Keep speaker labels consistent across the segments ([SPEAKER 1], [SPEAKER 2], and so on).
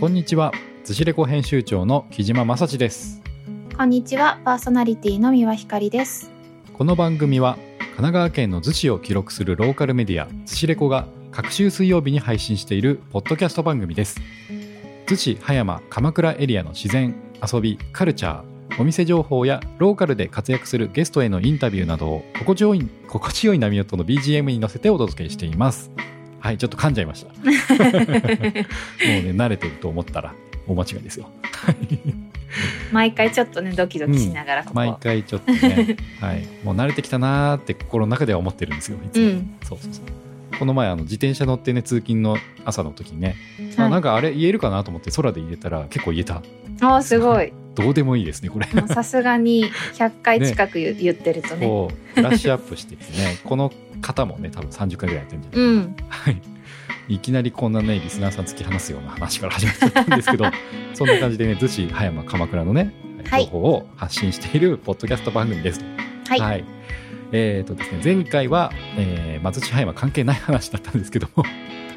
[SPEAKER 1] こんにちは。寿司レコ編集長の木島正史です。
[SPEAKER 2] こんにちは、パーソナリティの三輪ひかりです。
[SPEAKER 1] この番組は神奈川県の逗子を記録するローカルメディア寿司レコが各週水曜日に配信しているポッドキャスト番組です。逗子葉山鎌倉エリアの自然遊びカルチャーお店情報やローカルで活躍するゲストへのインタビューなどを心地よい心地よい波音の BGM に乗せてお届けしています。はい、ちょっと噛んじゃいました。もうね、慣れてると思ったら大間違いですよ。
[SPEAKER 2] 毎回ちょっとね、ドキドキしながらここ。
[SPEAKER 1] 毎回ちょっとね、はい、もう慣れてきたなーって心の中では思ってるんですよ。いつも
[SPEAKER 2] うん。
[SPEAKER 1] そうそうそう。この前あの自転車乗ってね通勤の朝の時にね、あ
[SPEAKER 2] はい
[SPEAKER 1] なんかあれ言えるかなと思って空で言えたら結構言えた。
[SPEAKER 2] ああ、すごい。
[SPEAKER 1] どうでもいいですねこれ。
[SPEAKER 2] さすがに100回近く言,、言ってるとね。
[SPEAKER 1] こラッシュアップしてきてね この方もね多分30回ぐらいやってるんじゃない
[SPEAKER 2] うん。
[SPEAKER 1] はい。いきなりこんなねリスナーさん突き放すような話から始まっちゃったんですけど そんな感じでね逗子葉山鎌倉のね
[SPEAKER 2] はい
[SPEAKER 1] 情報を発信しているポッドキャスト番組です。
[SPEAKER 2] はい。
[SPEAKER 1] えーとですね、前回は、えー、松地葉山関係ない話だったんですけども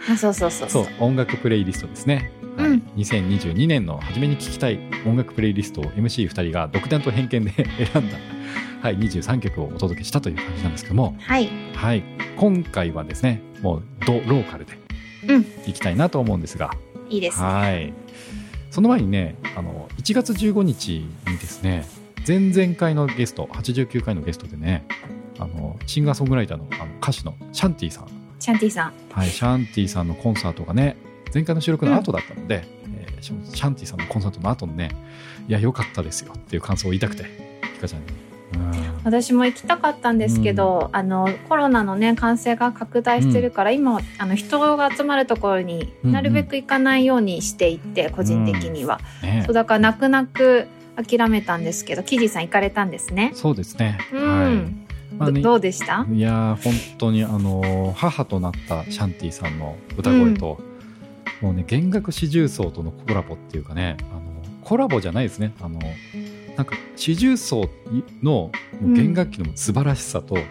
[SPEAKER 2] あそうそうそう
[SPEAKER 1] そ
[SPEAKER 2] そうう。
[SPEAKER 1] 音楽プレイリストですね、はい
[SPEAKER 2] うん
[SPEAKER 1] 2022年の初めに聴きたい音楽プレイリストを MC2 人が独断と偏見で選んだ、はい、23曲をお届けしたという感じなんですけども、
[SPEAKER 2] はい。
[SPEAKER 1] はい、今回はですねもうドローカルで
[SPEAKER 2] うん。
[SPEAKER 1] いきたいなと思うんですが、
[SPEAKER 2] いいですね。
[SPEAKER 1] はい、その前にねあの1月15日にですね前々回のゲスト89回のゲストでねあのシンガーソングライターのあの歌手のシャンティさん、
[SPEAKER 2] シャンティさん。
[SPEAKER 1] はい、シャンティさんのコンサートがね前回の収録の後だったので、えーシャンティさんのコンサートの後のねいや良かったですよっていう感想を言いたくてひかちゃんに。うん。
[SPEAKER 2] 私も行きたかったんですけど、あのコロナのね感染が拡大してるから、今あの人が集まるところに
[SPEAKER 1] うんうん。
[SPEAKER 2] なるべく行かないようにしていって、個人的には、
[SPEAKER 1] ね。
[SPEAKER 2] そうだから泣く泣く諦めたんですけどキジさん行かれたんですね。
[SPEAKER 1] そうですね。
[SPEAKER 2] うん、
[SPEAKER 1] はい。まあね
[SPEAKER 2] どどうでした？
[SPEAKER 1] いやー本当にあのー母となったシャンティさんの歌声と、もうね弦楽四重奏とのコラボっていうかねあのコラボじゃないですね。あのなんか四重奏の弦楽器の素晴らしさと、で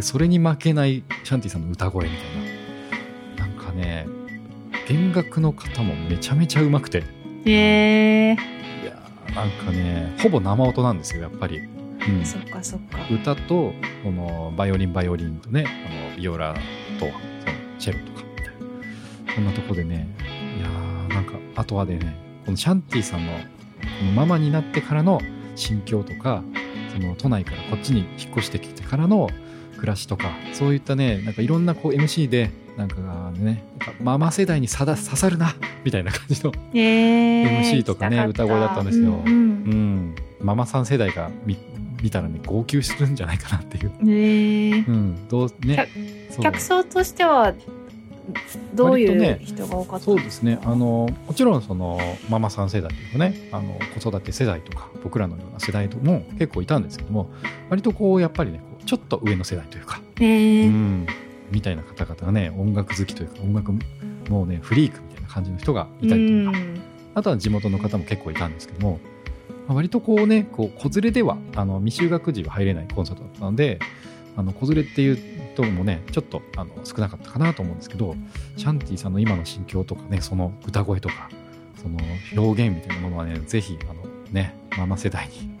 [SPEAKER 1] それに負けないシャンティさんの歌声みたいな。なんかね弦楽の方もめちゃめちゃうまくて。
[SPEAKER 2] へえ
[SPEAKER 1] いやーなんかねほぼ生音なんですよやっぱり。うん。
[SPEAKER 2] そっかそっか。
[SPEAKER 1] 歌とこのバイオリンバイオリンとねあのビオラとそのチェロとかみたいな。そんなとこでねいやーなんかあとはでねこのシャンティさんのこのママになってからの心境とかその都内からこっちに引っ越してきてからの暮らしとかそういったねなんかいろんなこう MC でなんかねママ世代にさだ刺さるなみたいな感じの、MC とかね歌声だったんですよ。
[SPEAKER 2] うん
[SPEAKER 1] うん、ママさん世代が見見たらね号泣するんじゃないかなっていう。
[SPEAKER 2] え
[SPEAKER 1] うん、どうね。
[SPEAKER 2] 客層としてはどういう人が多かった
[SPEAKER 1] そうですね。あのもちろんそのママさん世代というかね、あの子育て世代とか僕らのような世代とも結構いたんですけども、割とこうやっぱりね、ちょっと上の世代というか、
[SPEAKER 2] へえ
[SPEAKER 1] うん、みたいな方々がね、音楽好きというか音楽もうねフリークみたいな感じの人がいたりとか、あとは地元の方も結構いたんですけども、まあ割とこうね、こう子連れではあの未就学児は入れないコンサートだったので、あの子連れっていうともね、ちょっとあの少なかったかなと思うんですけど、シャンティさんの今の心境とかね、その歌声とか、その表現みたいなものはね、ぜひあのね、ママ世代に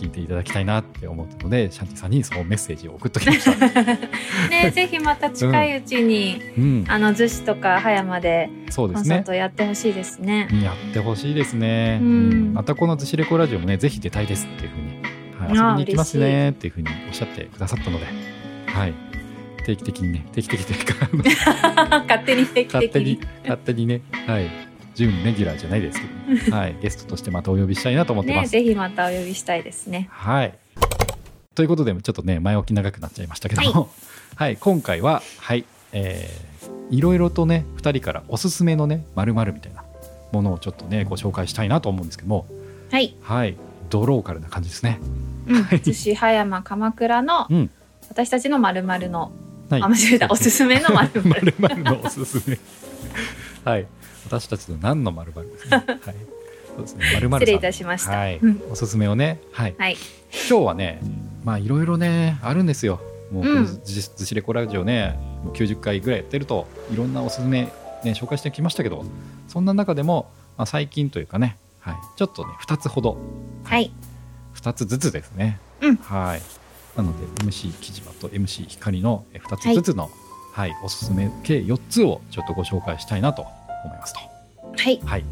[SPEAKER 1] 聞いていただきたいなって思ったので、シャンティさんにそのメッセージを送っときました。
[SPEAKER 2] ねぜひまた近いうちに、
[SPEAKER 1] うん、
[SPEAKER 2] あの逗子とか葉山で
[SPEAKER 1] そうですね。
[SPEAKER 2] コンサートやってほしいですね。
[SPEAKER 1] やってほしいですね。
[SPEAKER 2] うん
[SPEAKER 1] うんまたこのズシレコラジオもね、ぜひ出たいですっていうふうに、はい、遊びに行きますねっていうふうにおっしゃってくださったので、はい、定期的にね、定期的というか、
[SPEAKER 2] 勝手に定期的に
[SPEAKER 1] 勝手に、勝手にね、はい、準レギュラーじゃないですけど、はい、ゲストとしてまたお呼びしたいなと思ってます。
[SPEAKER 2] ねぜひまたお呼びしたいですね。
[SPEAKER 1] はい。ということで、ちょっとね、前置き長くなっちゃいましたけども、はい、今回は、はい、えー、いろいろとね、2人からおすすめのね、まるみたいなものをちょっとね、ご紹介したいなと思うんですけども、
[SPEAKER 2] はい、
[SPEAKER 1] はい、ドローカルな感じですね。
[SPEAKER 2] うん、
[SPEAKER 1] はい
[SPEAKER 2] 逗子葉山鎌倉の
[SPEAKER 1] うん。
[SPEAKER 2] 私たちのまるまるの、
[SPEAKER 1] はい
[SPEAKER 2] あ間違えたおすすめのまる。まる
[SPEAKER 1] のおすすめ。はい。私たちの何のまるですね。はい。そうですね。まるまる
[SPEAKER 2] 失礼いたしました。
[SPEAKER 1] はい
[SPEAKER 2] うん。
[SPEAKER 1] おすすめをね。はい。
[SPEAKER 2] はい。
[SPEAKER 1] 今日はね、まあいろいろねあるんですよ。もうこ
[SPEAKER 2] うん
[SPEAKER 1] のずずしレコラジオね、もう90回ぐらいやってるといろんなおすすめね紹介してきましたけど、そんな中でもまあ、最近というかね、はい、ちょっとね2つほど
[SPEAKER 2] はい。
[SPEAKER 1] 2つずつですね、
[SPEAKER 2] うん
[SPEAKER 1] はいなので MC 木島と MC 光の2つずつの、はいおすすめ計4つをちょっとご紹介したいなと思いますと。
[SPEAKER 2] はい。
[SPEAKER 1] はい。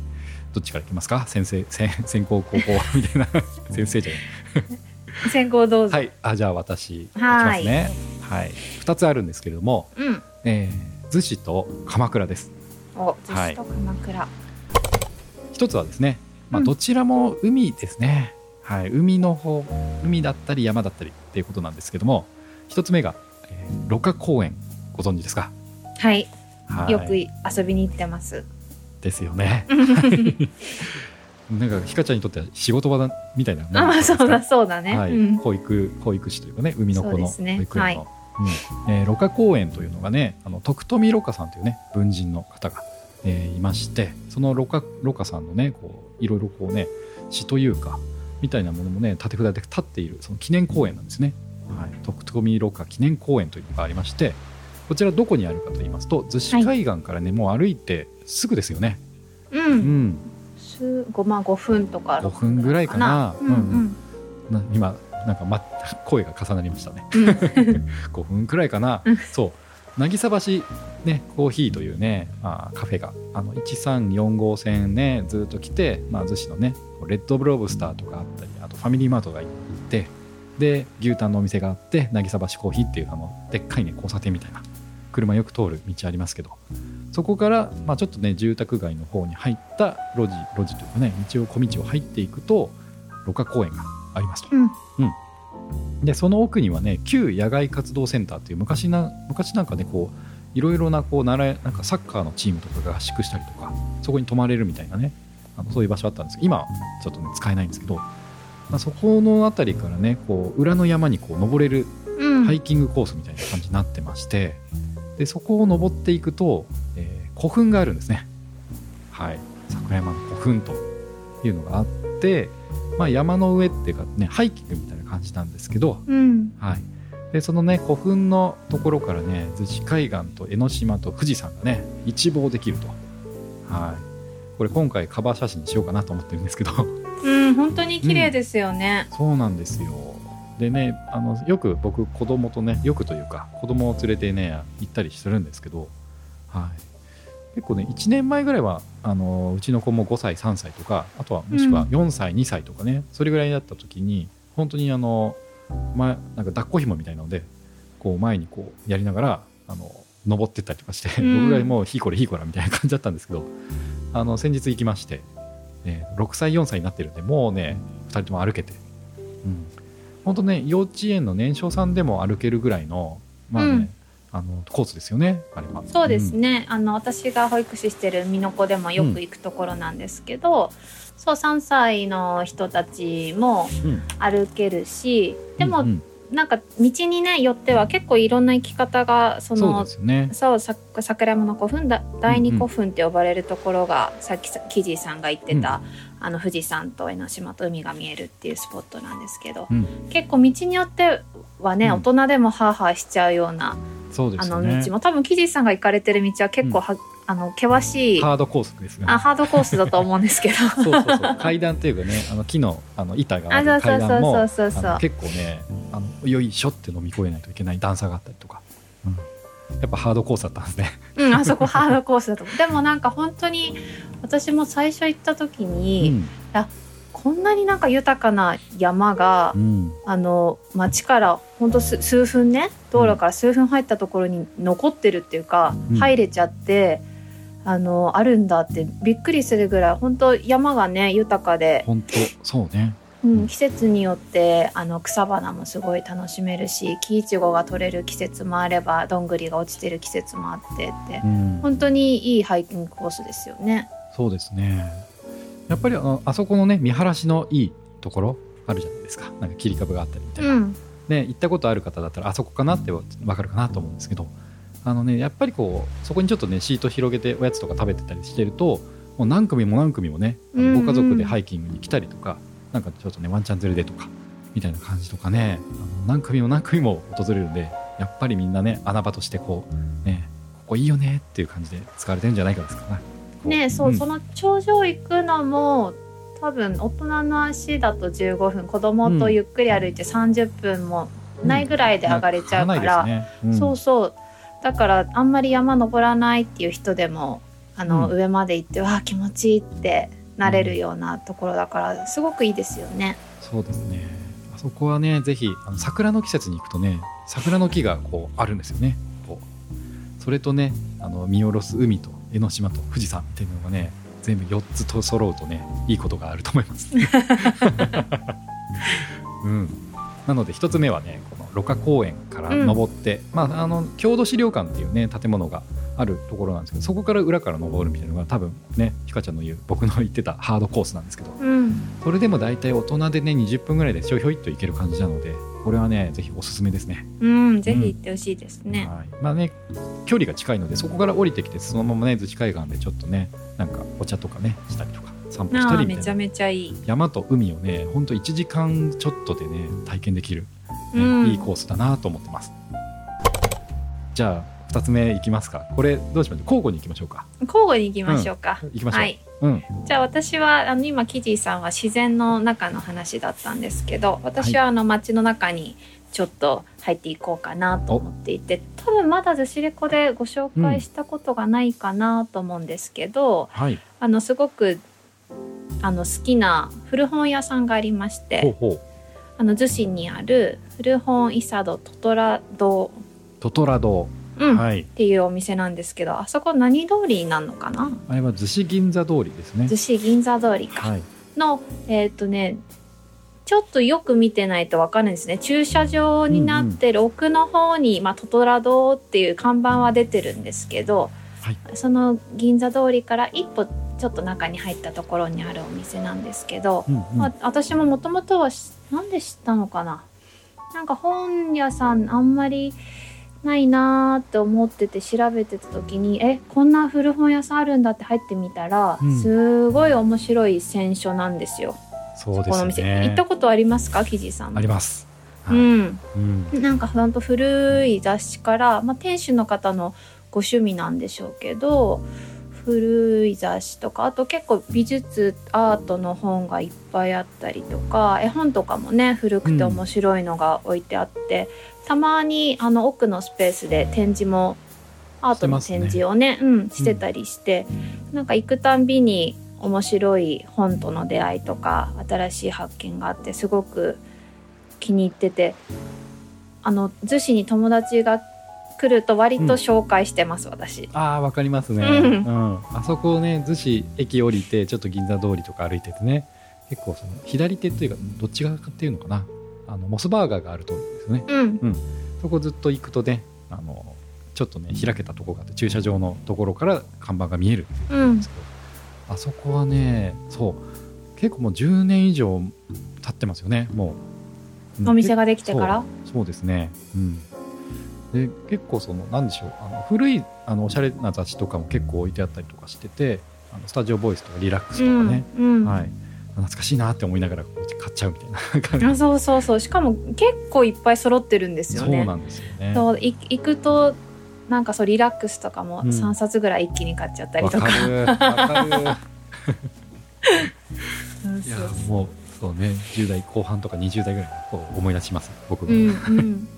[SPEAKER 1] どっちからいきますか？先生先 先行後攻みたいな。先生じゃない。
[SPEAKER 2] 先行どうぞ。
[SPEAKER 1] はい。あじゃあ私い。き
[SPEAKER 2] はい
[SPEAKER 1] ますね。はい。2つあるんですけれども、
[SPEAKER 2] うん。
[SPEAKER 1] えー、逗子と鎌倉です。
[SPEAKER 2] お、逗子と鎌倉。
[SPEAKER 1] 一つはですね、まあ、
[SPEAKER 2] うん。
[SPEAKER 1] どちらも海ですね、はい、海の方海だったり山だったりっていうことなんですけども一つ目が、えー、六花公園。ご存知ですか、
[SPEAKER 2] はい。
[SPEAKER 1] はい、
[SPEAKER 2] よく遊びに行ってます。
[SPEAKER 1] ですよね。なんかひかちゃんにとっては仕事場だみたいなもん
[SPEAKER 2] あ、まあ、
[SPEAKER 1] ですか？
[SPEAKER 2] そうだ、そうだね。
[SPEAKER 1] はい。
[SPEAKER 2] うん。
[SPEAKER 1] 保育保育士というかね海の子の保
[SPEAKER 2] そうですね。
[SPEAKER 1] 育園の、うん。えー、六花公園というのがねあの徳富六花さんというね文人の方が、えーいましてその六花六花さんのねこういろいろこうね詩というかみたいなものもね立て札で立っているその記念公園なんですね、はい、徳富六花記念公園というのがありましてこちらどこにあるかと言いますと逗子海岸からね、もう歩いてすぐですよね、
[SPEAKER 2] う。
[SPEAKER 1] うん。ん、
[SPEAKER 2] す、ごま5分とか。
[SPEAKER 1] 5分ぐらいかな。
[SPEAKER 2] うんうん。
[SPEAKER 1] な今なんか、ま、声が重なりましたね。
[SPEAKER 2] うん。
[SPEAKER 1] 5分くらいかな、
[SPEAKER 2] うん。
[SPEAKER 1] そう。渚橋ねコーヒーというね、まあ、カフェがあの134号線ねずっと来て、まあ、逗子のねレッドブロブスターとかあったりあとファミリーマートが行ってで牛タンのお店があって渚橋コーヒーっていうあのでっかいね交差点みたいな車よく通る道ありますけどそこから、まあ、ちょっとね住宅街の方に入った路地路地というかね道を小道を入っていくと六花公園がありますと。
[SPEAKER 2] うん
[SPEAKER 1] でその奥にはね旧野外活動センターっていう昔な昔なんかねこういろいろなこう習いなんかサッカーのチームとかが合宿したりとかそこに泊まれるみたいなねあのそういう場所あったんですけど今はちょっとね使えないんですけど、まあ、そこの辺りからねこう裏の山にこう登れる
[SPEAKER 2] うん。
[SPEAKER 1] ハイキングコースみたいな感じになってましてでそこを登っていくと、えー古墳があるんですね。はい。桜山の古墳というのがあって、まあ、山の上っていうかねハイキングみたいな感じなんですけど、
[SPEAKER 2] うん。
[SPEAKER 1] はい、でそのね古墳のところからね逗子海岸と江ノ島と富士山がね一望できると、はい、これ今回カバー写真にしようかなと思ってるんですけど。
[SPEAKER 2] うん、本当に綺麗ですよね。
[SPEAKER 1] そうなんですよでねあのよく僕子供とねよくというか子供を連れてね行ったりするんですけど、はい、結構ね1年前ぐらいはあのうちの子も5歳3歳とかあとはもしくは4歳、2歳とかねそれぐらいだった時に本当にあの、ま、なんか抱っこ紐みたいなのでこう前にこうやりながらあの登ってったりとかして、
[SPEAKER 2] うん。
[SPEAKER 1] 僕ぐらいもうひいこれひいこらみたいな感じだったんですけどあの先日行きまして、ね、6歳4歳になってるんでもうね2人とも歩けて、うん、本当ね幼稚園の年少さんでも歩けるぐらいのまあね、
[SPEAKER 2] うん。
[SPEAKER 1] あのコースですよねあれは。
[SPEAKER 2] そうです
[SPEAKER 1] ん。
[SPEAKER 2] ね、あの私が保育士してる美濃子でもよく行くところなんですけど、そう3歳の人たちも
[SPEAKER 1] うん。
[SPEAKER 2] 歩けるしでも、
[SPEAKER 1] うんうん
[SPEAKER 2] なんか道にねよっては結構いろんな生き方がそのそうさ桜山の古墳だ第二古墳って呼ばれるところが、さっきキジさんが言ってた、あの富士山と江ノ島と海が見えるっていうスポットなんですけど、
[SPEAKER 1] うん。
[SPEAKER 2] 結構道によってはね、
[SPEAKER 1] うん。
[SPEAKER 2] 大人でもハーハーしちゃうような
[SPEAKER 1] そうで
[SPEAKER 2] あの
[SPEAKER 1] すよね。
[SPEAKER 2] 道も多分キジさんが行かれてる道は結構は、あの険しい
[SPEAKER 1] ハードコースですね。
[SPEAKER 2] あハードコースだと思うんですけど。
[SPEAKER 1] そうそうそう。階段っていうかねあの木のあの板がある階段も結構ねあのよいしょって飲み越えないといけない段差があったりとか、うん、やっぱハードコースだったんですね。
[SPEAKER 2] うんあそこハードコースだと。でもなんか本当に私も最初行った時に、こんなになんか豊かな山が、
[SPEAKER 1] うん。うん
[SPEAKER 2] あの町から本当数数分ね道路から数分入ったところに残ってるっていうか、
[SPEAKER 1] うん。
[SPEAKER 2] 入れちゃってあのあるんだってびっくりするぐらい本当山がね豊かで、
[SPEAKER 1] 本当そうね。
[SPEAKER 2] うん、季節によってあの草花もすごい楽しめるし木いちごが取れる季節もあればどんぐりが落ちてる季節もあってって
[SPEAKER 1] うん。
[SPEAKER 2] 本当にいいハイキングコースですよね。
[SPEAKER 1] そうですね。やっぱりあのあそこのね見晴らしのいいところあるじゃないですか。なんか切り株があったりみたいな、
[SPEAKER 2] うん、
[SPEAKER 1] ね、行ったことある方だったらあそこかなって分かるかなと思うんですけどあの、ね、やっぱりこうそこにちょっとねシート広げておやつとか食べてたりしてるともう何組も何組もねご家族でハイキングに来たりとか、なんかちょっとねワンちゃん連れでとかみたいな感じとかねあの何組も何組も訪れるんでやっぱりみんなね穴場としてこうねここいいよねっていう感じで使われてるんじゃないかですかね。
[SPEAKER 2] ねそう、
[SPEAKER 1] ん。
[SPEAKER 2] その頂上行くのも多分大人の足だと15分子供とゆっくり歩いて30分もないぐらいで上がれちゃうから、そうそうだからあんまり山登らないっていう人でもあの、
[SPEAKER 1] うん。
[SPEAKER 2] 上まで行ってわあ気持ちいいってなれるようなところだからすごくいいですよね。
[SPEAKER 1] そうですね。あそこはねぜひあの桜の季節に行くとね桜の木がこうあるんですよね。こう。それとねあの見下ろす海と江ノ島と富士山っていうのがね全部4つと揃うとねいいことがあると思います、うん、なので1つ目はねこの芦花公園から登って、まあ、あの郷土資料館っていうね建物があるところなんですけどそこから裏から登るみたいなのが多分ねひかちゃんの言う僕の言ってたハードコースなんですけど
[SPEAKER 2] うん、
[SPEAKER 1] それでも大体大人でね20分ぐらいでひょいひょいっといける感じなのでこれはねぜひおすすめですね
[SPEAKER 2] うん、ぜひ行ってほしいですね。
[SPEAKER 1] はい、まあね距離が近いのでそこから降りてきてそのままね逗子海岸でちょっとねなんかお茶とかねしたりとか散歩したりみたいな
[SPEAKER 2] めちゃめちゃいい。
[SPEAKER 1] 山と海をねほんと1時間ちょっとでね体験できる、
[SPEAKER 2] うん。
[SPEAKER 1] いいコースだなと思ってます。じゃあ2つ目いきますか。これどうしましょう？交互に行きましょうか。
[SPEAKER 2] 交互に行きましょうか。
[SPEAKER 1] 行きましょう、
[SPEAKER 2] はい。
[SPEAKER 1] うん。
[SPEAKER 2] じゃあ私はあの今キジーさんは自然の中の話だったんですけど私はあの街の中にちょっと入っていこうかなと思ってい。て多分まだずしレコでご紹介したことがないかなと思うんですけど、
[SPEAKER 1] はい。
[SPEAKER 2] あのすごくあの好きな古本屋さんがありまし
[SPEAKER 1] ほう
[SPEAKER 2] て
[SPEAKER 1] ほう
[SPEAKER 2] あの逗子にある古本伊佐戸トトラ堂、
[SPEAKER 1] トトラ堂、
[SPEAKER 2] うん。っ
[SPEAKER 1] はい。
[SPEAKER 2] ていうお店なんですけどあそこ何通りになるのかな？
[SPEAKER 1] あれは逗子銀座通りですね。
[SPEAKER 2] 逗子銀座通りか。
[SPEAKER 1] はい。
[SPEAKER 2] のえっ、とねちょっとよく見てないとわかんないですね。駐車場になってる奥の方に、まあ、トトラ堂っていう看板は出てるんですけど、
[SPEAKER 1] はい。
[SPEAKER 2] その銀座通りから一歩ちょっと中に入ったところにあるお店なんですけど、
[SPEAKER 1] うんうん。
[SPEAKER 2] まあ、私ももともとはしなんで知ったのかな？なんか本屋さんあんまりないなーって思ってて調べてた時にえこんな古本屋さんあるんだって入ってみたら、
[SPEAKER 1] うん。
[SPEAKER 2] すごい面白い選書なんですよ。
[SPEAKER 1] そうです
[SPEAKER 2] このお店。
[SPEAKER 1] ね
[SPEAKER 2] 行ったことありますか？キジさん。も
[SPEAKER 1] あります、はい。
[SPEAKER 2] うん、
[SPEAKER 1] うん。
[SPEAKER 2] なんかほんと古い雑誌から、まあ、店主の方のご趣味なんでしょうけど古い雑誌とかあと結構美術アートの本がいっぱいあったりとか絵本とかもね古くて面白いのが置いてあって、たまにあの奥のスペースで展示もアートの展示をねうん、してたりして、なんか行くたんびに面白い本との出会いとか新しい発見があってすごく気に入っててあの逗子に友達が来ると割と紹介してます、私。
[SPEAKER 1] ああわかりますね、
[SPEAKER 2] うん。
[SPEAKER 1] うん。あそこをね逗子駅降りてちょっと銀座通りとか歩いててね。結構その左手というかどっち側かっていうのかな。あのモスバーガーがある通りですよね。
[SPEAKER 2] うん、
[SPEAKER 1] そこずっと行くとねあのちょっとね開けたとこがあって駐車場のところから看板が見えるん
[SPEAKER 2] うん。
[SPEAKER 1] ですけど、あそこはねそう。結構もう10年以上経ってますよねもう、うん。
[SPEAKER 2] お店ができてから？
[SPEAKER 1] そう。そうですね。うんで結構そのなんでしょうあの古いあのおしゃれな雑誌とかも結構置いてあったりとかしててあのスタジオボイスとかリラックスとかね、
[SPEAKER 2] うんうん。
[SPEAKER 1] はい。懐かしいなって思いながら買っちゃうみたいな 感じ。
[SPEAKER 2] あそうそうそう。しかも結構いっぱい揃ってるんですよね。
[SPEAKER 1] そうなんですよね。
[SPEAKER 2] そうい行くとなんかそうリラックスとかも
[SPEAKER 1] うん。
[SPEAKER 2] 3冊ぐらい一気に買っちゃったりとか。
[SPEAKER 1] るわかる。
[SPEAKER 2] そう
[SPEAKER 1] いやもうそうね。10代後半とか20代ぐらいこう思い出します。僕も、
[SPEAKER 2] うんうん、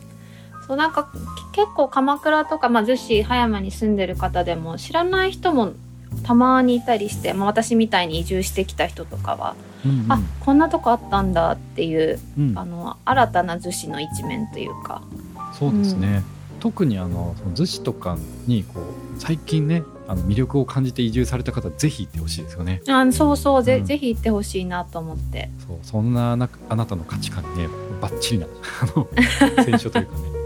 [SPEAKER 2] そうなんか結構鎌倉とか、まあ、逗子葉山に住んでる方でも知らない人もたまにいたりして、まあ、私みたいに移住してきた人とかは、
[SPEAKER 1] うんうん。
[SPEAKER 2] あこんなとこあったんだっていう
[SPEAKER 1] うん。
[SPEAKER 2] あの新たな逗子の一面というか。
[SPEAKER 1] そうですね、特にあの逗子とかにこう最近ねあの魅力を感じて移住された方ぜひ行ってほしいですよね。
[SPEAKER 2] あそうそうぜ,、
[SPEAKER 1] うん。
[SPEAKER 2] ぜひ行ってほしいなと思って。
[SPEAKER 1] そうそんななあなたの価値観にねバッチリなあの 選書というかね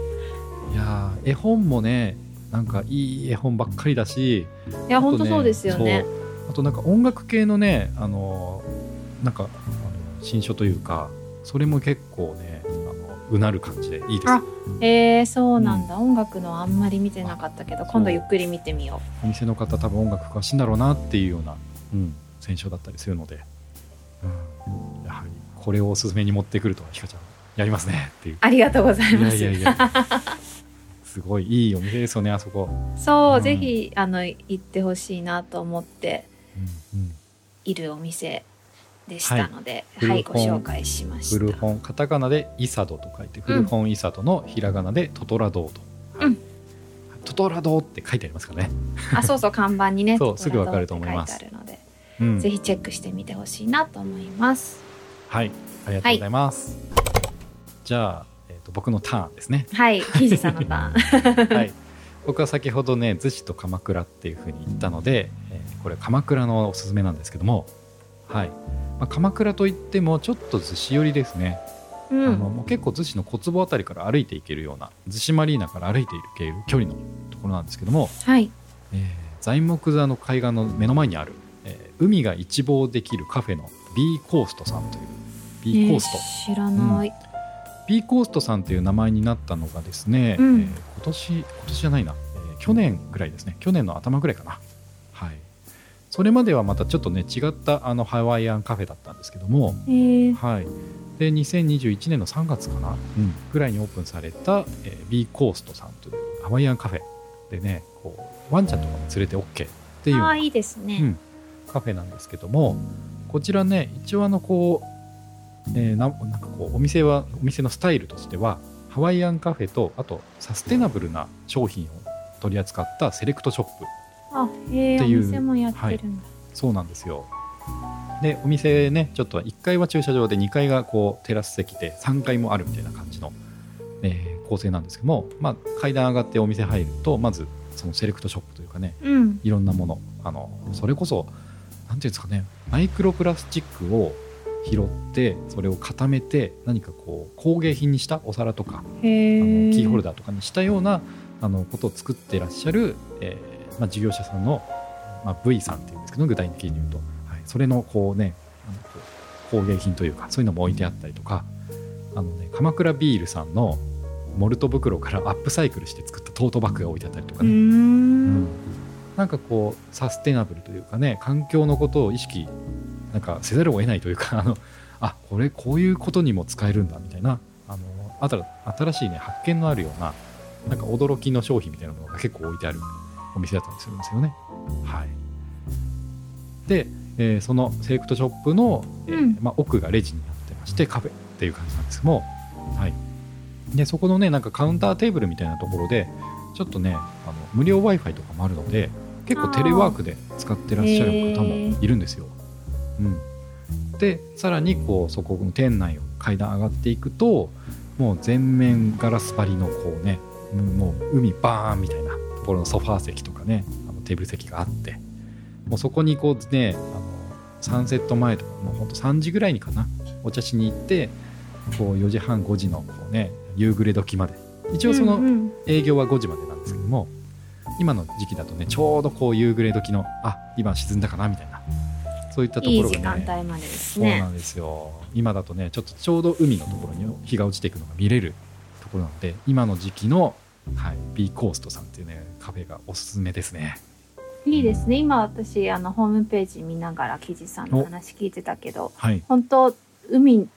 [SPEAKER 1] いやー絵本もねなんかいい絵本ばっかりだし
[SPEAKER 2] いや、
[SPEAKER 1] あと
[SPEAKER 2] 本当そうですよね。
[SPEAKER 1] あとなんか音楽系のねあのなんかあの新書というかそれも結構ねあのうなる感じでいいです。
[SPEAKER 2] あえー、そうなんだ、音楽のあんまり見てなかったけど今度ゆっくり見てみよ
[SPEAKER 1] お店の方多分音楽詳しいんだろうなっていうような、うん、選書だったりするので、うん、やはりこれをおすすめに持ってくるとひかちゃんやりますねっていう
[SPEAKER 2] う。ありがとうございます。
[SPEAKER 1] いやいやいやすごいいいお店ですよねあそこ、
[SPEAKER 2] そう、
[SPEAKER 1] うん。
[SPEAKER 2] ぜひあの行ってほしいなと思って
[SPEAKER 1] うんうん、
[SPEAKER 2] いるお店でしたので、
[SPEAKER 1] はい
[SPEAKER 2] はい、ご紹介しました。
[SPEAKER 1] 古本カタカナでイサドと書いて古本イサドのひらがなでトトラ堂と、はい
[SPEAKER 2] うん。
[SPEAKER 1] トトラ堂って書いてありますからね、
[SPEAKER 2] あ、そうそう 看板にね、
[SPEAKER 1] そうすぐわかると思います。
[SPEAKER 2] ぜひチェックしてみてほしいなと思います。
[SPEAKER 1] はいありがとうございます、じゃあ、えー、と僕のターンですね。
[SPEAKER 2] はい、さんのターン。
[SPEAKER 1] はい、僕は先ほどね逗子と鎌倉っていうふうに言ったので、えーこれ鎌倉のおすすめなんですけども、はい。まあ、鎌倉といってもちょっと逗子寄りですね、
[SPEAKER 2] うん、
[SPEAKER 1] あのもう結構逗子の小坪あたりから歩いていけるような逗子マリーナから歩いていける距離のところなんですけども、
[SPEAKER 2] はい。
[SPEAKER 1] えー材木座の海岸の目の前にある、えー海が一望できるカフェの B コーストさんという B コースト、
[SPEAKER 2] えー知らない。
[SPEAKER 1] B コーストさんという名前になったのがですね、
[SPEAKER 2] うん。
[SPEAKER 1] えー今年今年じゃないな、えー去年ぐらいですね。去年の頭ぐらいかな。はい。それまではまたちょっとね違ったあのハワイアンカフェだったんですけども
[SPEAKER 2] えー、
[SPEAKER 1] はい。で2021年の3月かな、うん、ぐらいにオープンされた、えー B コーストさんというハワイアンカフェでねこうワンちゃんとかも連れて OK っていうような
[SPEAKER 2] ああいいですね。
[SPEAKER 1] うん、カフェなんですけどもこちらね一応あのこう、えーななんかこうお店はお店のスタイルとしてはハワイアンカフェとあとサステナブルな商品を取り扱ったセレクトショップっていう
[SPEAKER 2] お店もやってるんだ。
[SPEAKER 1] そうなんですよでお店ねちょっと1階は駐車場で2階がこうテラス席で3階もあるみたいな感じの、えー構成なんですけども、まあ、階段上がってお店入るとまずそのセレクトショップというかね
[SPEAKER 2] うん。
[SPEAKER 1] いろんなものあのそれこそなんていうんですかねマイクロプラスチックを拾ってそれを固めて何かこう工芸品にしたお皿とか
[SPEAKER 2] へ
[SPEAKER 1] あ
[SPEAKER 2] え。
[SPEAKER 1] のキーホルダーとかにしたようなあのことを作ってらっしゃる、えーまあ、事業者さんの、まあ、V さんっていうんですけど具体的に言うと、はい、それのこうねあのこう工芸品というかそういうのも置いてあったりとかあの、ね、鎌倉ビールさんのモルト袋からアップサイクルして作ったトートバッグが置いてあったりとかね、
[SPEAKER 2] ん。
[SPEAKER 1] なんかこうサステナブルというかね環境のことを意識なんかせざるを得ないというかあのあこれこういうことにも使えるんだみたいなあのあた新しいね発見のあるようななんか驚きの商品みたいなものが結構置いてあるお店だったりするんですよね。はい、で、えーそのセレクトショップの、えー
[SPEAKER 2] うん
[SPEAKER 1] まあ、奥がレジになってましてカフェっていう感じなんですけども、はい、でそこのねなんかカウンターテーブルみたいなところでちょっとねあの無料 w i f i とかもあるので結構テレワークで使ってらっしゃる方もいるんですよ。うん、でさらにこうそこの店内を階段上がっていくともう全面ガラス張りのこうねうんもう海バーンみたいなところのソファー席とかねあのテーブル席があってもうそこにこうねあのサンセット前とかもうほんと3時ぐらいにかなお茶しに行ってこう4時半5時のこうね夕暮れ時まで。一応その
[SPEAKER 2] うんうん。
[SPEAKER 1] 営業は5時までなんですけども今の時期だとねちょうどこう夕暮れ時のあ今沈んだかなみたいなそういったと
[SPEAKER 2] いい
[SPEAKER 1] ころがね
[SPEAKER 2] 時間帯までですね
[SPEAKER 1] そうな。んですよ今だとねちょっとちょうど海のところに日が落ちていくのが見れるところなので今の時期の、はい、B コーストさんっていうねカフェがおすすめですね
[SPEAKER 2] いいですね。今私あのホームページ見ながら記事さんの話聞いてたけど、
[SPEAKER 1] はい
[SPEAKER 2] 本当海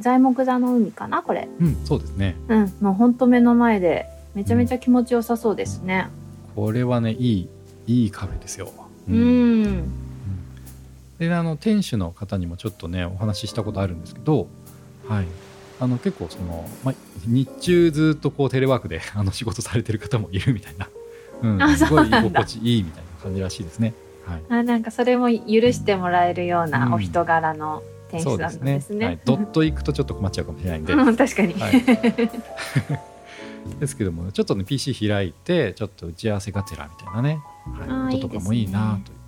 [SPEAKER 2] 材木座の海かなこれ？
[SPEAKER 1] うんそうですね
[SPEAKER 2] うん、もう本当目の前でめちゃめちゃ気持ちよさそうですね。
[SPEAKER 1] これはねいいいいカフェですよ、
[SPEAKER 2] う
[SPEAKER 1] うん
[SPEAKER 2] ん。
[SPEAKER 1] であの店主の方にもちょっとねお話ししたことあるんですけど、はい、あの結構その、まあ、日中ずっとこうテレワークであの仕事されてる方もいるみたいな、うん、
[SPEAKER 2] あ
[SPEAKER 1] すごい居心地いいみたいな感じらしいですね。はい、
[SPEAKER 2] あなんかそれも許してもらえるよう
[SPEAKER 1] う
[SPEAKER 2] なん。お人柄の店主さん
[SPEAKER 1] そうですね。
[SPEAKER 2] なんですね。
[SPEAKER 1] はい、ドット行くとちょっと困っちゃうかもしれないんで、
[SPEAKER 2] う ん確かに。
[SPEAKER 1] はい。ですけどもちょっとね PC 開いてちょっと打ち合わせがてらみたいなね、はい、こととかもいいなという。はい、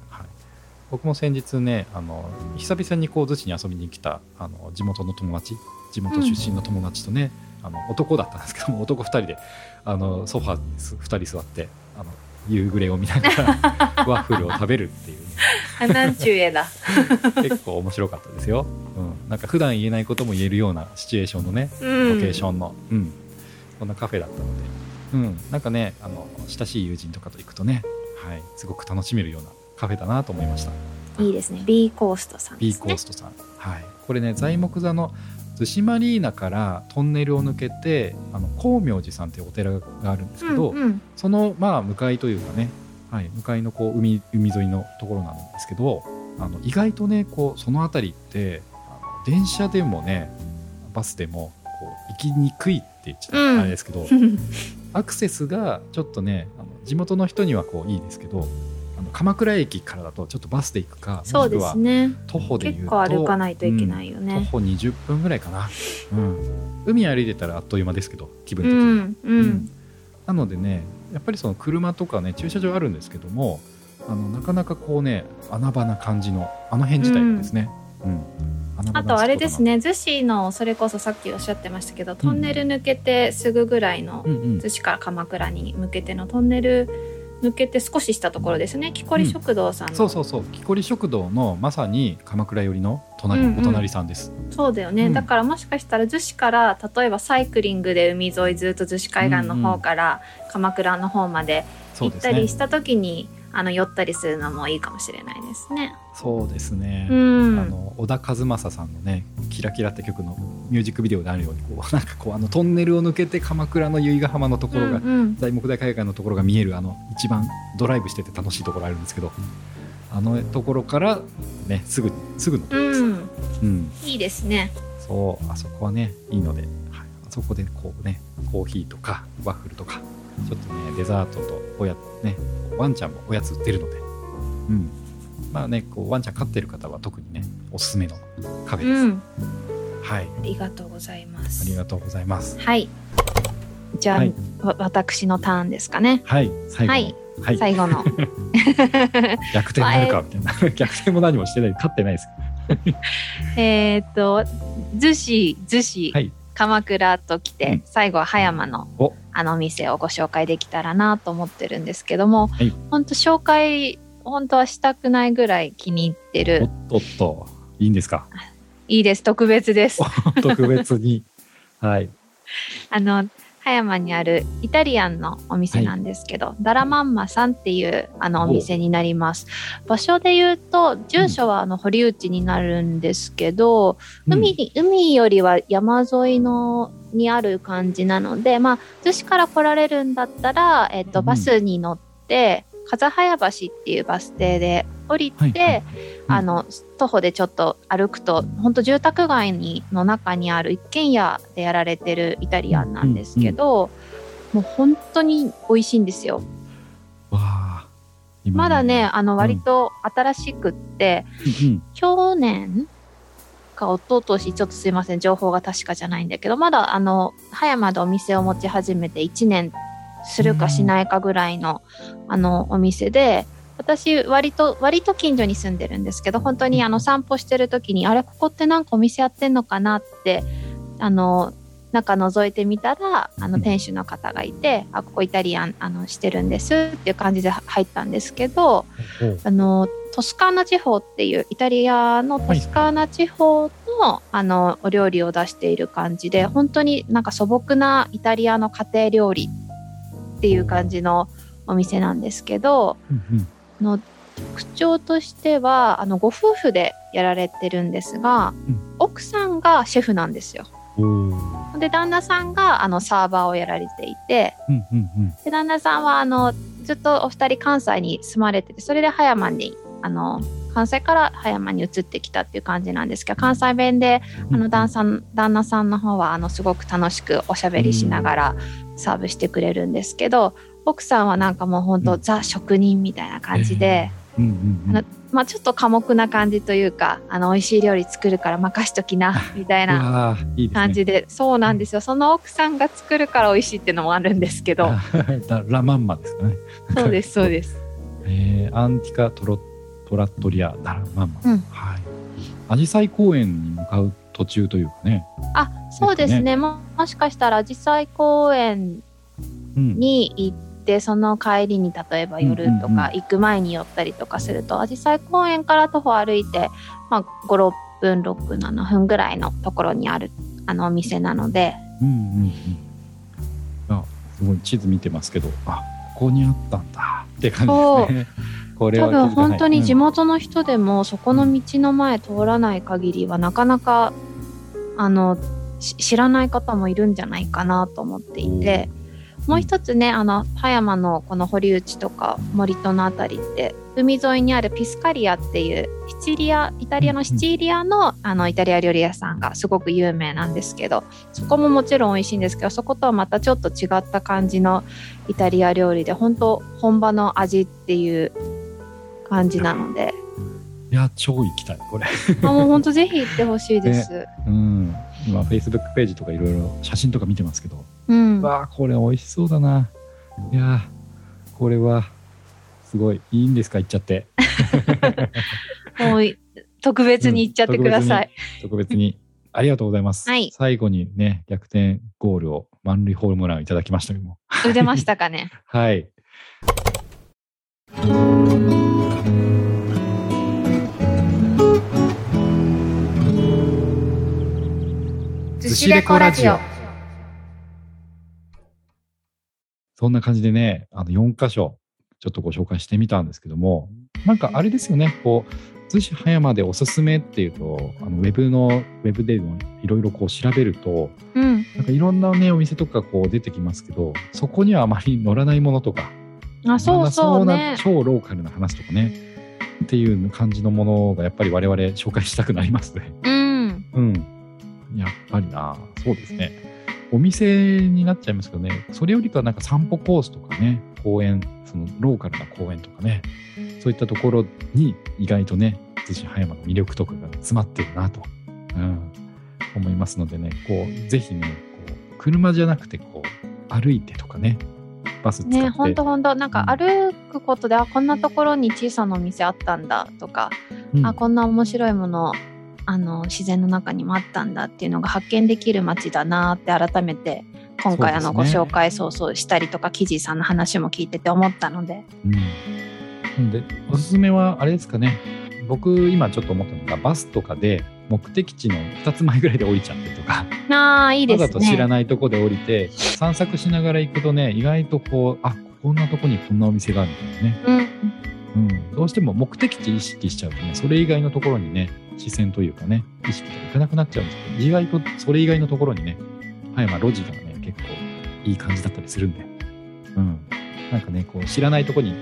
[SPEAKER 1] 僕も先日ねあの久々にこう逗子に遊びに来たあの地元の友達地元出身の友達とね、あの男だったんですけども 男2人であのソファーに2人座ってあの夕暮れを見ながら ワッフルを食べるっていうね、
[SPEAKER 2] あなんちゅう絵だ。
[SPEAKER 1] 結構面白かったですよ、うん、なんか普段言えないことも言えるようなシチュエーションのね
[SPEAKER 2] うん。
[SPEAKER 1] ロケーションの、うん。そんなカフェだったので、うん、なんかねあの親しい友人とかと行くとね、はい、すごく楽しめるようなカフェだなと思いました。
[SPEAKER 2] いいですね。B コーストさんで
[SPEAKER 1] B
[SPEAKER 2] すね。
[SPEAKER 1] コーストさん、はい、これね材木座の逗子マリーナからトンネルを抜けてあの光明寺さんっていうお寺があるんですけど、
[SPEAKER 2] うんうん。
[SPEAKER 1] そのまあ向かいというかね、はい、向かいのこう海海沿いのところなんですけどあの意外とねこうその辺りってあの電車でもねバスでもこう行きにくいって言っちゃ
[SPEAKER 2] うん。
[SPEAKER 1] あれですけど、アクセスがちょっとねあの地元の人にはこういいですけど鎌倉駅からだとちょっとバスで行くか
[SPEAKER 2] そうですね。
[SPEAKER 1] 徒歩で
[SPEAKER 2] 結構歩かないといけないよ
[SPEAKER 1] うん
[SPEAKER 2] ね
[SPEAKER 1] 徒歩20分ぐらいかな、うん、海歩いてたらあっという間ですけど気分
[SPEAKER 2] う
[SPEAKER 1] 的に。は、
[SPEAKER 2] んうん。
[SPEAKER 1] なのでねやっぱりその車とかね駐車場あるんですけどもあのなかなかこうね穴場な感じのあの辺自体がですね、うん。
[SPEAKER 2] あとあれです
[SPEAKER 1] ス
[SPEAKER 2] ね逗子のそれこそさっきおっしゃってましたけどトンネル抜けてすぐぐらいの逗子から鎌倉に向けてのトンネル抜けて少ししたところですね。木こり食堂さんの、
[SPEAKER 1] そうそうそう。木こり食堂のまさに鎌倉寄りの隣、
[SPEAKER 2] うんうん。
[SPEAKER 1] お隣さんです。
[SPEAKER 2] そうだよね、
[SPEAKER 1] うん。
[SPEAKER 2] だからもしかしたら逗子から例えばサイクリングで海沿いずっと逗子海岸の方から鎌倉の方まで行ったりした時に、あの寄ったりするのもいいかもしれないですね。
[SPEAKER 1] そうですね、
[SPEAKER 2] うん、
[SPEAKER 1] あの小田和正さんのね「キラキラ」って曲のミュージックビデオであるようにこう なんかこうあのトンネルを抜けて鎌倉の由比ヶ浜のところが、
[SPEAKER 2] うんうん。
[SPEAKER 1] 材木大海岸のところが見えるあの一番ドライブしてて楽しいところあるんですけどあのところからねすぐすぐのところです、
[SPEAKER 2] うん、
[SPEAKER 1] うん、
[SPEAKER 2] いいですね。
[SPEAKER 1] そうあそこはねいいので、はい、あそこでこうねコーヒーとかワッフルとかちょっとねデザートとおやねワンちゃんもおやつ売ってるので。うん。まあねこうワンちゃん飼ってる方は特にねおすすめのカフェです、
[SPEAKER 2] うん、
[SPEAKER 1] はい。
[SPEAKER 2] ありがとうございま
[SPEAKER 1] あ
[SPEAKER 2] す。
[SPEAKER 1] りがとうございます。
[SPEAKER 2] はい。じゃあ、
[SPEAKER 1] はい。
[SPEAKER 2] わ私のターンですかね。
[SPEAKER 1] はい。最後の。
[SPEAKER 2] はい。
[SPEAKER 1] はい、
[SPEAKER 2] 最後の。
[SPEAKER 1] 逆転なるかみたいな。逆転も何もしてない。勝ってないです。
[SPEAKER 2] えーっと、逗子、逗子、
[SPEAKER 1] はい。
[SPEAKER 2] 鎌倉と来て、
[SPEAKER 1] うん。
[SPEAKER 2] 最後は葉山の
[SPEAKER 1] お
[SPEAKER 2] あのお店をご紹介できたらなと思ってるんですけども、
[SPEAKER 1] はい。
[SPEAKER 2] 本当紹介、本当はしたくないぐらい気に入って
[SPEAKER 1] お
[SPEAKER 2] る
[SPEAKER 1] っ。とっと。いいんですか？
[SPEAKER 2] いいです、特別です。
[SPEAKER 1] 特別に。はい。
[SPEAKER 2] あの、葉山にあるイタリアンのお店なんですけど、ダラマンマさんっていうあのお店になります。場所で言うと、住所はあの堀内になるんですけど、海に、海よりは山沿いのにある感じなので、まあ、逗子から来られるんだったら、えっと、
[SPEAKER 1] うん。
[SPEAKER 2] バスに乗って、風早橋っていうバス停で降りて、
[SPEAKER 1] はいはい
[SPEAKER 2] あの、徒歩でちょっと歩くと、本当住宅街にの中にある一軒家でやられてるイタリアンなんですけど、もう本当に美味しいんですよ。まだね、あの、
[SPEAKER 1] ん。
[SPEAKER 2] 割と新しくって、
[SPEAKER 1] うんうん。
[SPEAKER 2] 去年か一昨年ちょっとすいません情報が確かじゃないんだけどまだあの葉山でお店を持ち始めて1年するかしないかぐらいの,、あのお店で私割と割と近所に住んでるんですけど本当にあの散歩してる時にあれここってなんかお店やってんのかなってあの中覗いてみたらあの
[SPEAKER 1] うん。
[SPEAKER 2] 店主の方がいて、あここイタリアンあのしてるんですっていう感じで入ったんですけど、あのトスカーナ地方っていうイタリアのトスカーナ地方の,、あのお料理を出している感じで本当になんか素朴なイタリアの家庭料理っていう感じのお店なんですけどの特徴としてはあのご夫婦でやられてるんですが、
[SPEAKER 1] うん。
[SPEAKER 2] 奥さんがシェフなんですよ。で旦那さんがあのサーバーをやられていてで旦那さんはあのずっとお二人関西に住まれててそれで葉山にあの関西から葉山に移ってきたっていう感じなんですけど関西弁であの旦さん旦那さんの方はあのすごく楽しくおしゃべりしながらサーブしてくれるんですけど奥さんはなんかもう本当、
[SPEAKER 1] うん
[SPEAKER 2] ザ職人みたいな感じで、
[SPEAKER 1] うんうんうん
[SPEAKER 2] あのまあ、ちょっと寡黙な感じというかあの美味しい料理作るから任しときなみたいうな感じでそうなんですよその奥さんが作るから美味しいっていうのもあるんですけど
[SPEAKER 1] だラマンマですかね。
[SPEAKER 2] そうです そうです。
[SPEAKER 1] えーアンティカトロトラットリアダラマンマ。
[SPEAKER 2] うん
[SPEAKER 1] はい。アジサイ公園に向かう途中というかね。
[SPEAKER 2] あそうですね。ももしかしたら紫陽花公園
[SPEAKER 1] うん。
[SPEAKER 2] に行ってその帰りに例えば夜と
[SPEAKER 1] うんうんうん。
[SPEAKER 2] か行く前に寄ったりとかすると紫陽花公園から徒歩歩いて、まあ、56分67分ぐらいのところにあるあのお店なので。
[SPEAKER 1] うんうんうん。あすごい地図見てますけど、あここにあったんだ。って感じですね。これ
[SPEAKER 2] 多分本当に地
[SPEAKER 1] うん。
[SPEAKER 2] 元の人でもそこの道の前通らない限りはなかなかあの知らない方もいるんじゃないかなと思っていて、もう一つねあの葉山のこの堀内とか森戸の辺りって海沿いにあるピスカリアっていうシチリアイタリアのシチリアの,、あのイタリア料理屋さんがすごく有名なんですけどそこももちろん美味しいんですけどそことはまたちょっと違った感じのイタリア料理で本当本場の味っていう感じなので。
[SPEAKER 1] いや超行きたいこれ。
[SPEAKER 2] あもう本当ぜひ行ってほしいです、ね、
[SPEAKER 1] うん今フェイスブックページとかいろいろ写真とか見てますけど、
[SPEAKER 2] うん、
[SPEAKER 1] わあこれ美味しそうだな。いやこれはすごいいいんですか行っちゃって。
[SPEAKER 2] もう特別に行っちゃってください、
[SPEAKER 1] うん、特別にありがとうございます、
[SPEAKER 2] はい、
[SPEAKER 1] 最後にね逆転ゴールを満塁ホームランいただきましたけども。
[SPEAKER 2] 打ましたかね。
[SPEAKER 1] はい
[SPEAKER 2] 寿司レコラジオ。
[SPEAKER 1] そんな感じでね、あの4箇所、ちょっとご紹介してみたんですけども、なんかあれですよね、こう、逗子葉山でおすすめっていうと、あのウェブの、ウェブでいろいろこう調べると、
[SPEAKER 2] うん、
[SPEAKER 1] なんかいろんなね、お店とかこう出てきますけど、そこにはあまり乗らないものとか、
[SPEAKER 2] あ、そうそうね。
[SPEAKER 1] 超ローカルな話とかね、っていう感じのものがやっぱり我々紹介したくなりますね。
[SPEAKER 2] うん。
[SPEAKER 1] うん。やっぱりな、そうですね。お店になっちゃいますけどね、それよりかなんか散歩コースとかね、公園、そのローカルな公園とかね、そういったところに意外とね、逗子葉山の魅力とかが詰まってるなと、うん、思いますのでね、こう、ぜひね、こう車じゃなくて、こう、歩いてとかね、バス使って。ね、
[SPEAKER 2] ほんとほんと、なんか歩くことで、うん、あ、こんなところに小さなお店あったんだとか、うん、あ、こんな面白いものあの自然の中にもあったんだっていうのが発見できる街だなって改めて今回あのご紹介そうそうしたりとかキジさんの話も聞いてて思ったので。
[SPEAKER 1] うん、でおすすめはあれですかね。僕今ちょっと思ったのがバスとかで目的地の2つ前ぐらいで降りちゃってとか。
[SPEAKER 2] あいいですね。
[SPEAKER 1] わざと知らないとこで降りて散策しながら行くとね意外とこうあこんなとこにこんなお店があるみたいなね、
[SPEAKER 2] うん、
[SPEAKER 1] うん、どうしても目的地意識しちゃうとねそれ以外のところにね視線というかね、意識がいかなくなっちゃうんですけど、意外とそれ以外のところにね、葉山路地がね、結構いい感じだったりするんで、うん。なんかね、こう知らないとこに、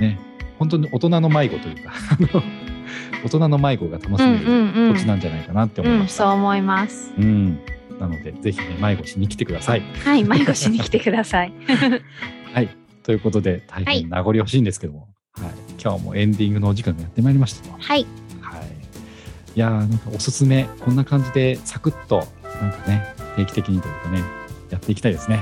[SPEAKER 1] ね、本当に大人の迷子というか 大人の迷子が楽しめる土地なんじゃないかなって思いました。
[SPEAKER 2] うんうんうん、そう思います。
[SPEAKER 1] うん。なので、ぜひね、迷子しに来てください。
[SPEAKER 2] はい、迷子しに来てください。
[SPEAKER 1] はい。ということで、大変名残惜しいんですけども、はい、はい、今日もエンディングのお時間がやってまいりました
[SPEAKER 2] はい。
[SPEAKER 1] いやーなんかおすすめこんな感じでサクッとなんかね定期的にというかねやっていきたいですね。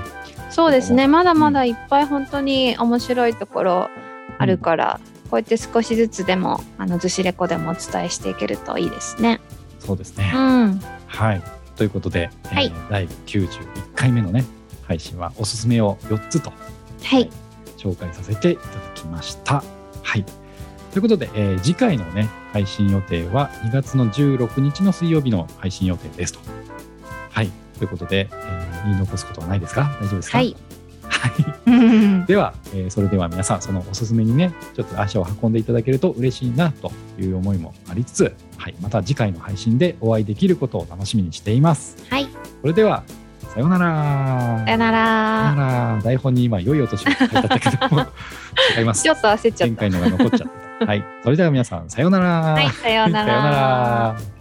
[SPEAKER 2] そうですね。まだまだいっぱい本当に面白いところあるから、うん、こうやって少しずつでもあの逗子レコでもお伝えしていけるといいですね。
[SPEAKER 1] そうですね、
[SPEAKER 2] うん、
[SPEAKER 1] はい。ということで、
[SPEAKER 2] はい、え
[SPEAKER 1] ー、第91回目のね配信はおすすめを4つと、
[SPEAKER 2] はい、
[SPEAKER 1] 紹介させていただきました。はい。ということで、えー、次回のね、配信予定は2月の16日の水曜日の配信予定ですと。はい。ということで、えー、言い残すことはないですか？大丈夫ですか？
[SPEAKER 2] はい。
[SPEAKER 1] はい。では、えー、それでは皆さん、そのおすすめにね、ちょっと足を運んでいただけると嬉しいなという思いもありつつ、はい。また次回の配信でお会いできることを楽しみにしています。
[SPEAKER 2] はい。
[SPEAKER 1] それでは、さようなら。
[SPEAKER 2] さよなら。
[SPEAKER 1] さよなら。台本に今、良いお年を書いてあったけども、違います。
[SPEAKER 2] ちょっと焦っちゃった。
[SPEAKER 1] 前回のが残っちゃった。はい。それでは皆さん、さようなら。
[SPEAKER 2] はい、さようなら。
[SPEAKER 1] さようなら。